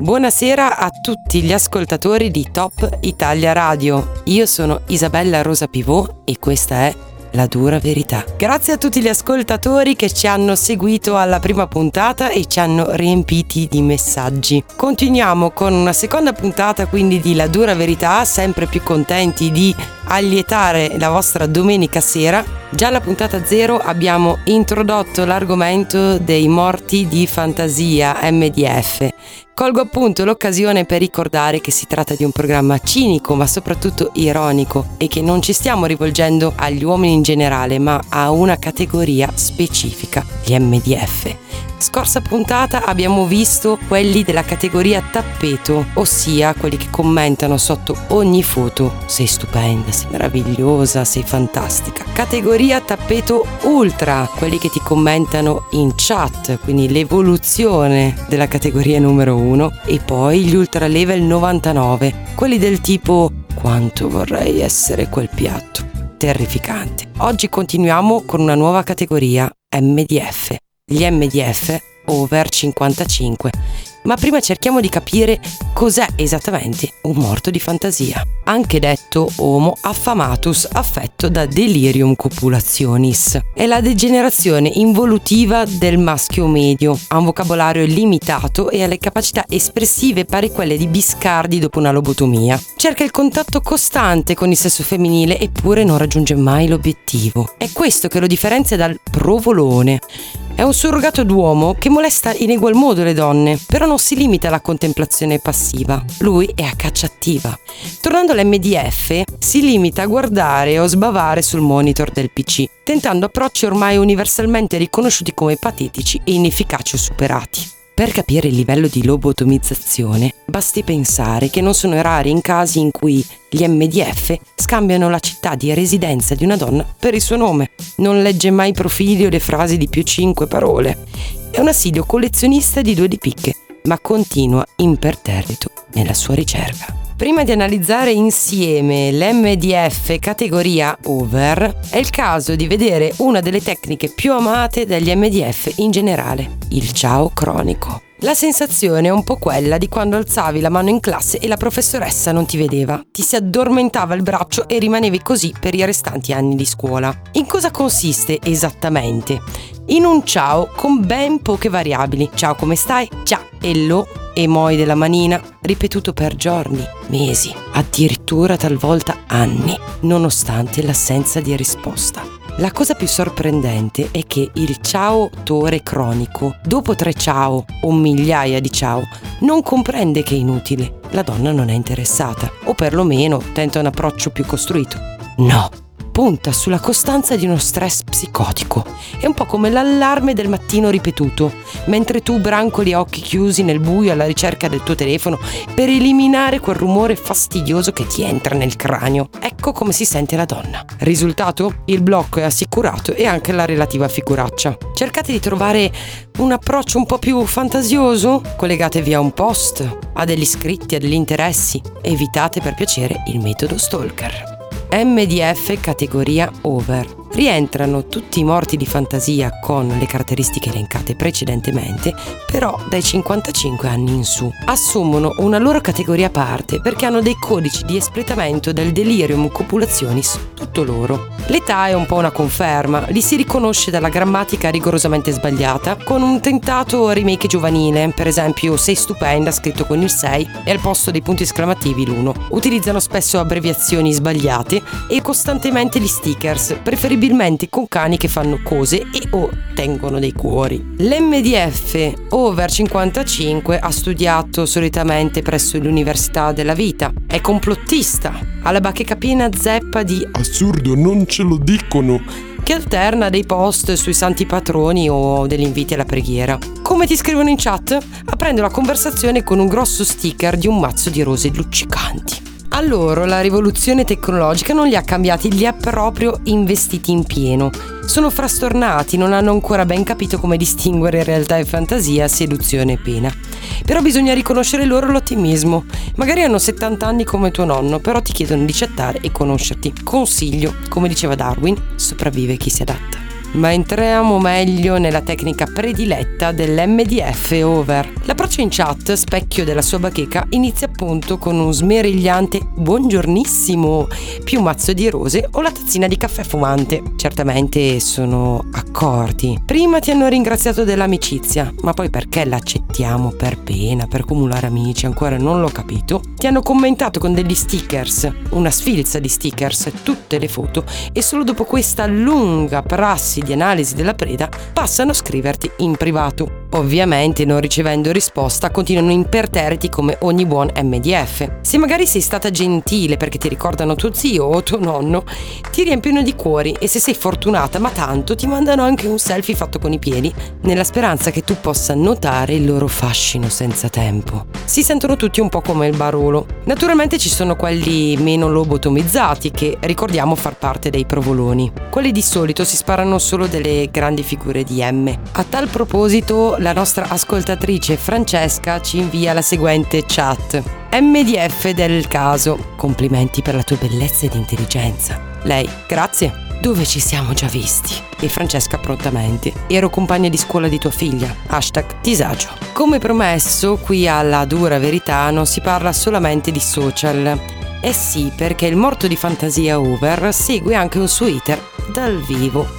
Buonasera a tutti gli ascoltatori di Top Italia Radio. Io sono Isabella Rosa Pivot e questa è la dura verità. Grazie a tutti gli ascoltatori che ci hanno seguito alla prima puntata e ci hanno riempiti di messaggi. Continuiamo con una seconda puntata quindi di La dura verità, sempre più contenti di allietare la vostra domenica sera. Già alla puntata zero abbiamo introdotto l'argomento dei morti di fantasia MDF. Colgo appunto l'occasione per ricordare che si tratta di un programma cinico ma soprattutto ironico e che non ci stiamo rivolgendo agli uomini in generale ma a una categoria specifica, gli MDF. Scorsa puntata abbiamo visto quelli della categoria tappeto, ossia quelli che commentano sotto ogni foto sei stupenda, sei meravigliosa, sei fantastica. Categoria tappeto ultra, quelli che ti commentano in chat, quindi l'evoluzione della categoria numero 1 e poi gli ultra level 99, quelli del tipo quanto vorrei essere quel piatto. Terrificante. Oggi continuiamo con una nuova categoria, MDF gli MDF over 55. Ma prima cerchiamo di capire cos'è esattamente un morto di fantasia, anche detto Homo affamatus affetto da delirium copulationis. È la degenerazione involutiva del maschio medio, ha un vocabolario limitato e ha le capacità espressive pari quelle di Biscardi dopo una lobotomia. Cerca il contatto costante con il sesso femminile eppure non raggiunge mai l'obiettivo. È questo che lo differenzia dal provolone è un surrogato d'uomo che molesta in egual modo le donne, però non si limita alla contemplazione passiva. Lui è a caccia attiva. Tornando all'MDF, si limita a guardare o sbavare sul monitor del PC, tentando approcci ormai universalmente riconosciuti come patetici e inefficaci o superati. Per capire il livello di lobotomizzazione, basti pensare che non sono rari in casi in cui gli MDF scambiano la città di residenza di una donna per il suo nome. Non legge mai profili o le frasi di più cinque parole. È un assidio collezionista di due di picche, ma continua imperterrito nella sua ricerca. Prima di analizzare insieme l'MDF categoria over, è il caso di vedere una delle tecniche più amate dagli MDF in generale, il ciao cronico. La sensazione è un po' quella di quando alzavi la mano in classe e la professoressa non ti vedeva, ti si addormentava il braccio e rimanevi così per i restanti anni di scuola. In cosa consiste esattamente? In un ciao con ben poche variabili. Ciao come stai? Ciao. E lo emoi della manina, ripetuto per giorni, mesi, addirittura talvolta anni, nonostante l'assenza di risposta. La cosa più sorprendente è che il ciao tore cronico, dopo tre ciao o migliaia di ciao, non comprende che è inutile. La donna non è interessata, o perlomeno tenta un approccio più costruito. No, punta sulla costanza di uno stress psicotico. È un po' come l'allarme del mattino ripetuto, mentre tu brancoli a occhi chiusi nel buio alla ricerca del tuo telefono per eliminare quel rumore fastidioso che ti entra nel cranio. Ecco come si sente la donna. Risultato? Il blocco è assicurato e anche la relativa figuraccia. Cercate di trovare un approccio un po' più fantasioso? Collegatevi a un post, a degli iscritti, a degli interessi. Evitate per piacere il metodo stalker. MDF categoria over rientrano tutti i morti di fantasia con le caratteristiche elencate precedentemente, però dai 55 anni in su. Assumono una loro categoria a parte perché hanno dei codici di espletamento del delirium copulationis tutto loro. L'età è un po' una conferma, li si riconosce dalla grammatica rigorosamente sbagliata, con un tentato remake giovanile, per esempio sei stupenda scritto con il 6 e al posto dei punti esclamativi l'1. Utilizzano spesso abbreviazioni sbagliate e costantemente gli stickers, preferibilmente preferibilmente con cani che fanno cose e o tengono dei cuori. L'MDF over 55 ha studiato solitamente presso l'Università della Vita, è complottista, ha la bacheca piena zeppa di assurdo, non ce lo dicono che alterna dei post sui santi patroni o degli inviti alla preghiera. Come ti scrivono in chat? Aprendo la conversazione con un grosso sticker di un mazzo di rose luccicanti. A loro la rivoluzione tecnologica non li ha cambiati, li ha proprio investiti in pieno. Sono frastornati, non hanno ancora ben capito come distinguere realtà e fantasia, seduzione e pena. Però bisogna riconoscere loro l'ottimismo. Magari hanno 70 anni come tuo nonno, però ti chiedono di chattare e conoscerti. Consiglio, come diceva Darwin, sopravvive chi si adatta. Ma entriamo meglio nella tecnica prediletta dell'MDF over. L'approccio in chat, specchio della sua bacheca, inizia appunto con un smerigliante buongiornissimo, più mazzo di rose o la tazzina di caffè fumante. Certamente sono accorti. Prima ti hanno ringraziato dell'amicizia, ma poi perché l'accettiamo per pena, per cumulare amici, ancora non l'ho capito. Ti hanno commentato con degli stickers, una sfilza di stickers, tutte le foto e solo dopo questa lunga prassi di analisi della preda passano a scriverti in privato. Ovviamente non ricevendo risposta continuano imperterriti come ogni buon MDF. Se magari sei stata gentile perché ti ricordano tuo zio o tuo nonno, ti riempiono di cuori e se sei fortunata ma tanto ti mandano anche un selfie fatto con i piedi, nella speranza che tu possa notare il loro fascino senza tempo. Si sentono tutti un po' come il Barolo. Naturalmente ci sono quelli meno lobotomizzati che ricordiamo far parte dei provoloni. Quelli di solito si sparano solo delle grandi figure di M. A tal proposito la nostra ascoltatrice Francesca ci invia la seguente chat. MDF del caso. Complimenti per la tua bellezza ed intelligenza. Lei, grazie. Dove ci siamo già visti? E Francesca prontamente. Ero compagna di scuola di tua figlia. Hashtag disagio. Come promesso, qui alla dura verità non si parla solamente di social. Eh sì, perché il morto di fantasia over segue anche un suo iter dal vivo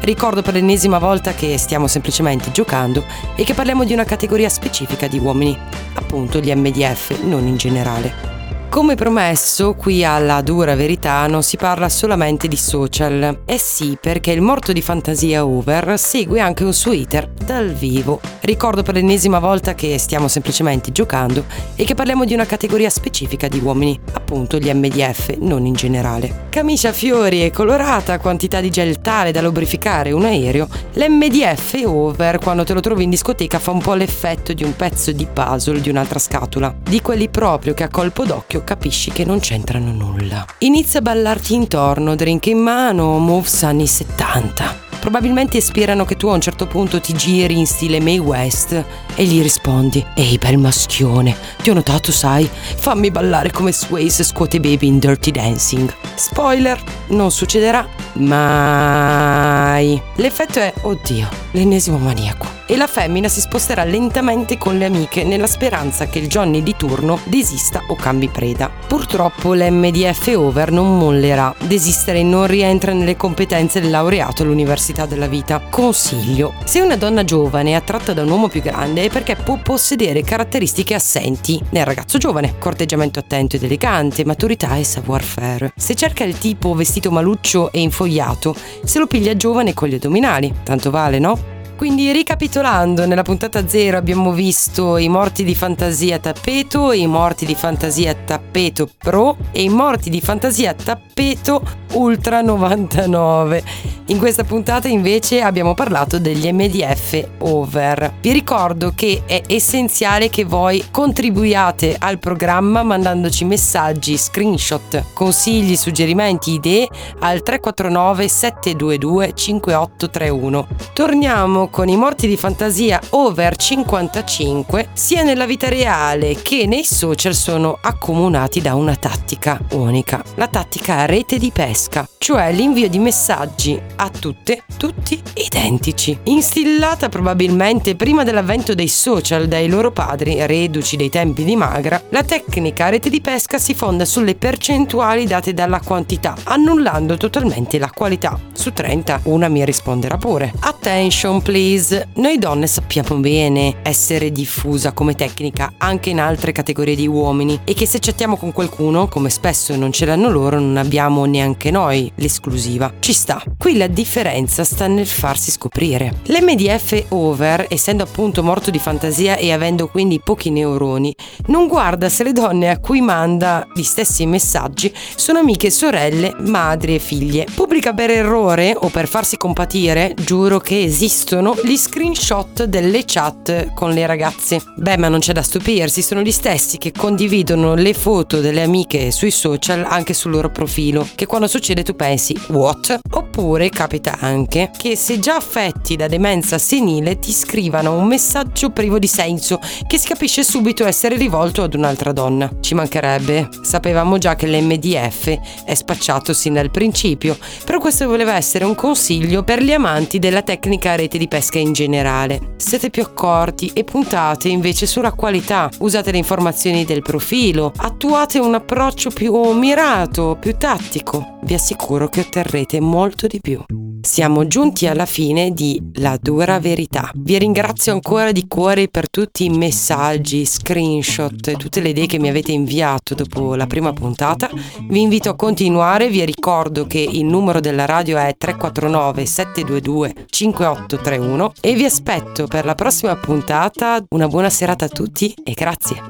Ricordo per l'ennesima volta che stiamo semplicemente giocando e che parliamo di una categoria specifica di uomini, appunto gli MDF, non in generale. Come promesso, qui alla dura verità non si parla solamente di social. Eh sì, perché il morto di fantasia over segue anche un suo iter dal vivo. Ricordo per l'ennesima volta che stiamo semplicemente giocando e che parliamo di una categoria specifica di uomini, appunto gli MDF, non in generale. Camicia fiori e colorata, quantità di gel tale da lubrificare un aereo, l'MDF over quando te lo trovi in discoteca fa un po' l'effetto di un pezzo di puzzle di un'altra scatola, di quelli proprio che a colpo d'occhio capisci che non c'entrano nulla. Inizia a ballarti intorno, drink in mano, moves anni 70. Probabilmente ispirano che tu a un certo punto ti giri in stile May West e gli rispondi Ehi bel maschione, ti ho notato sai, fammi ballare come Swayze scuote baby in Dirty Dancing. Spoiler, non succederà mai. L'effetto è, oddio, l'ennesimo maniaco e la femmina si sposterà lentamente con le amiche nella speranza che il Johnny di turno desista o cambi preda. Purtroppo l'MDF over non mollerà, desistere non rientra nelle competenze del laureato all'università della vita. Consiglio, se una donna giovane è attratta da un uomo più grande è perché può possedere caratteristiche assenti nel ragazzo giovane, corteggiamento attento ed elegante, maturità e savoir-faire. Se cerca il tipo vestito maluccio e infogliato, se lo piglia giovane con gli addominali, tanto vale, no? Quindi ricapitolando, nella puntata 0 abbiamo visto i morti di fantasia tappeto, i morti di fantasia tappeto pro e i morti di fantasia tappeto ultra 99. In questa puntata invece abbiamo parlato degli MDF over. Vi ricordo che è essenziale che voi contribuiate al programma mandandoci messaggi, screenshot, consigli, suggerimenti, idee al 349 722 5831. Torniamo con i morti di fantasia over 55 sia nella vita reale che nei social sono accomunati da una tattica unica, la tattica rete di pesca, cioè l'invio di messaggi a tutte, tutti identici, instillata probabilmente prima dell'avvento dei social dai loro padri, reduci dei tempi di Magra, la tecnica rete di pesca si fonda sulle percentuali date dalla quantità, annullando totalmente la qualità. Su 30 una mi risponderà pure. Attention please, noi donne sappiamo bene essere diffusa come tecnica anche in altre categorie di uomini e che se chattiamo con qualcuno, come spesso non ce l'hanno loro, non abbiamo neanche noi l'esclusiva. Ci sta. Qui la differenza sta nel farsi scoprire. L'MDF over, essendo appunto morto di fantasia e avendo quindi pochi neuroni, non guarda se le donne a cui manda gli stessi messaggi sono amiche, sorelle, madri e figlie. Pubblica per errore o per farsi compatire, giuro che esistono gli screenshot delle chat con le ragazze. Beh, ma non c'è da stupirsi, sono gli stessi che condividono le foto delle amiche sui social anche sul loro profilo, che quando succede tu pensi what? Oppure capita anche che se già affetti da demenza senile ti scrivano un messaggio privo di senso che si capisce subito essere rivolto ad un'altra donna. Ci mancherebbe, sapevamo già che l'MDF è spacciato sin dal principio, però questo voleva essere un consiglio per gli amanti della tecnica rete di pesca in generale. Siete più accorti e puntate invece sulla qualità, usate le informazioni del profilo, attuate un approccio più mirato, più tattico. Vi assicuro che otterrete molto di più. Siamo giunti alla fine di La dura verità. Vi ringrazio ancora di cuore per tutti i messaggi, screenshot e tutte le idee che mi avete inviato dopo la prima puntata. Vi invito a continuare, vi ricordo che il numero della radio è 349 722 5831 e vi aspetto per la prossima puntata. Una buona serata a tutti e grazie.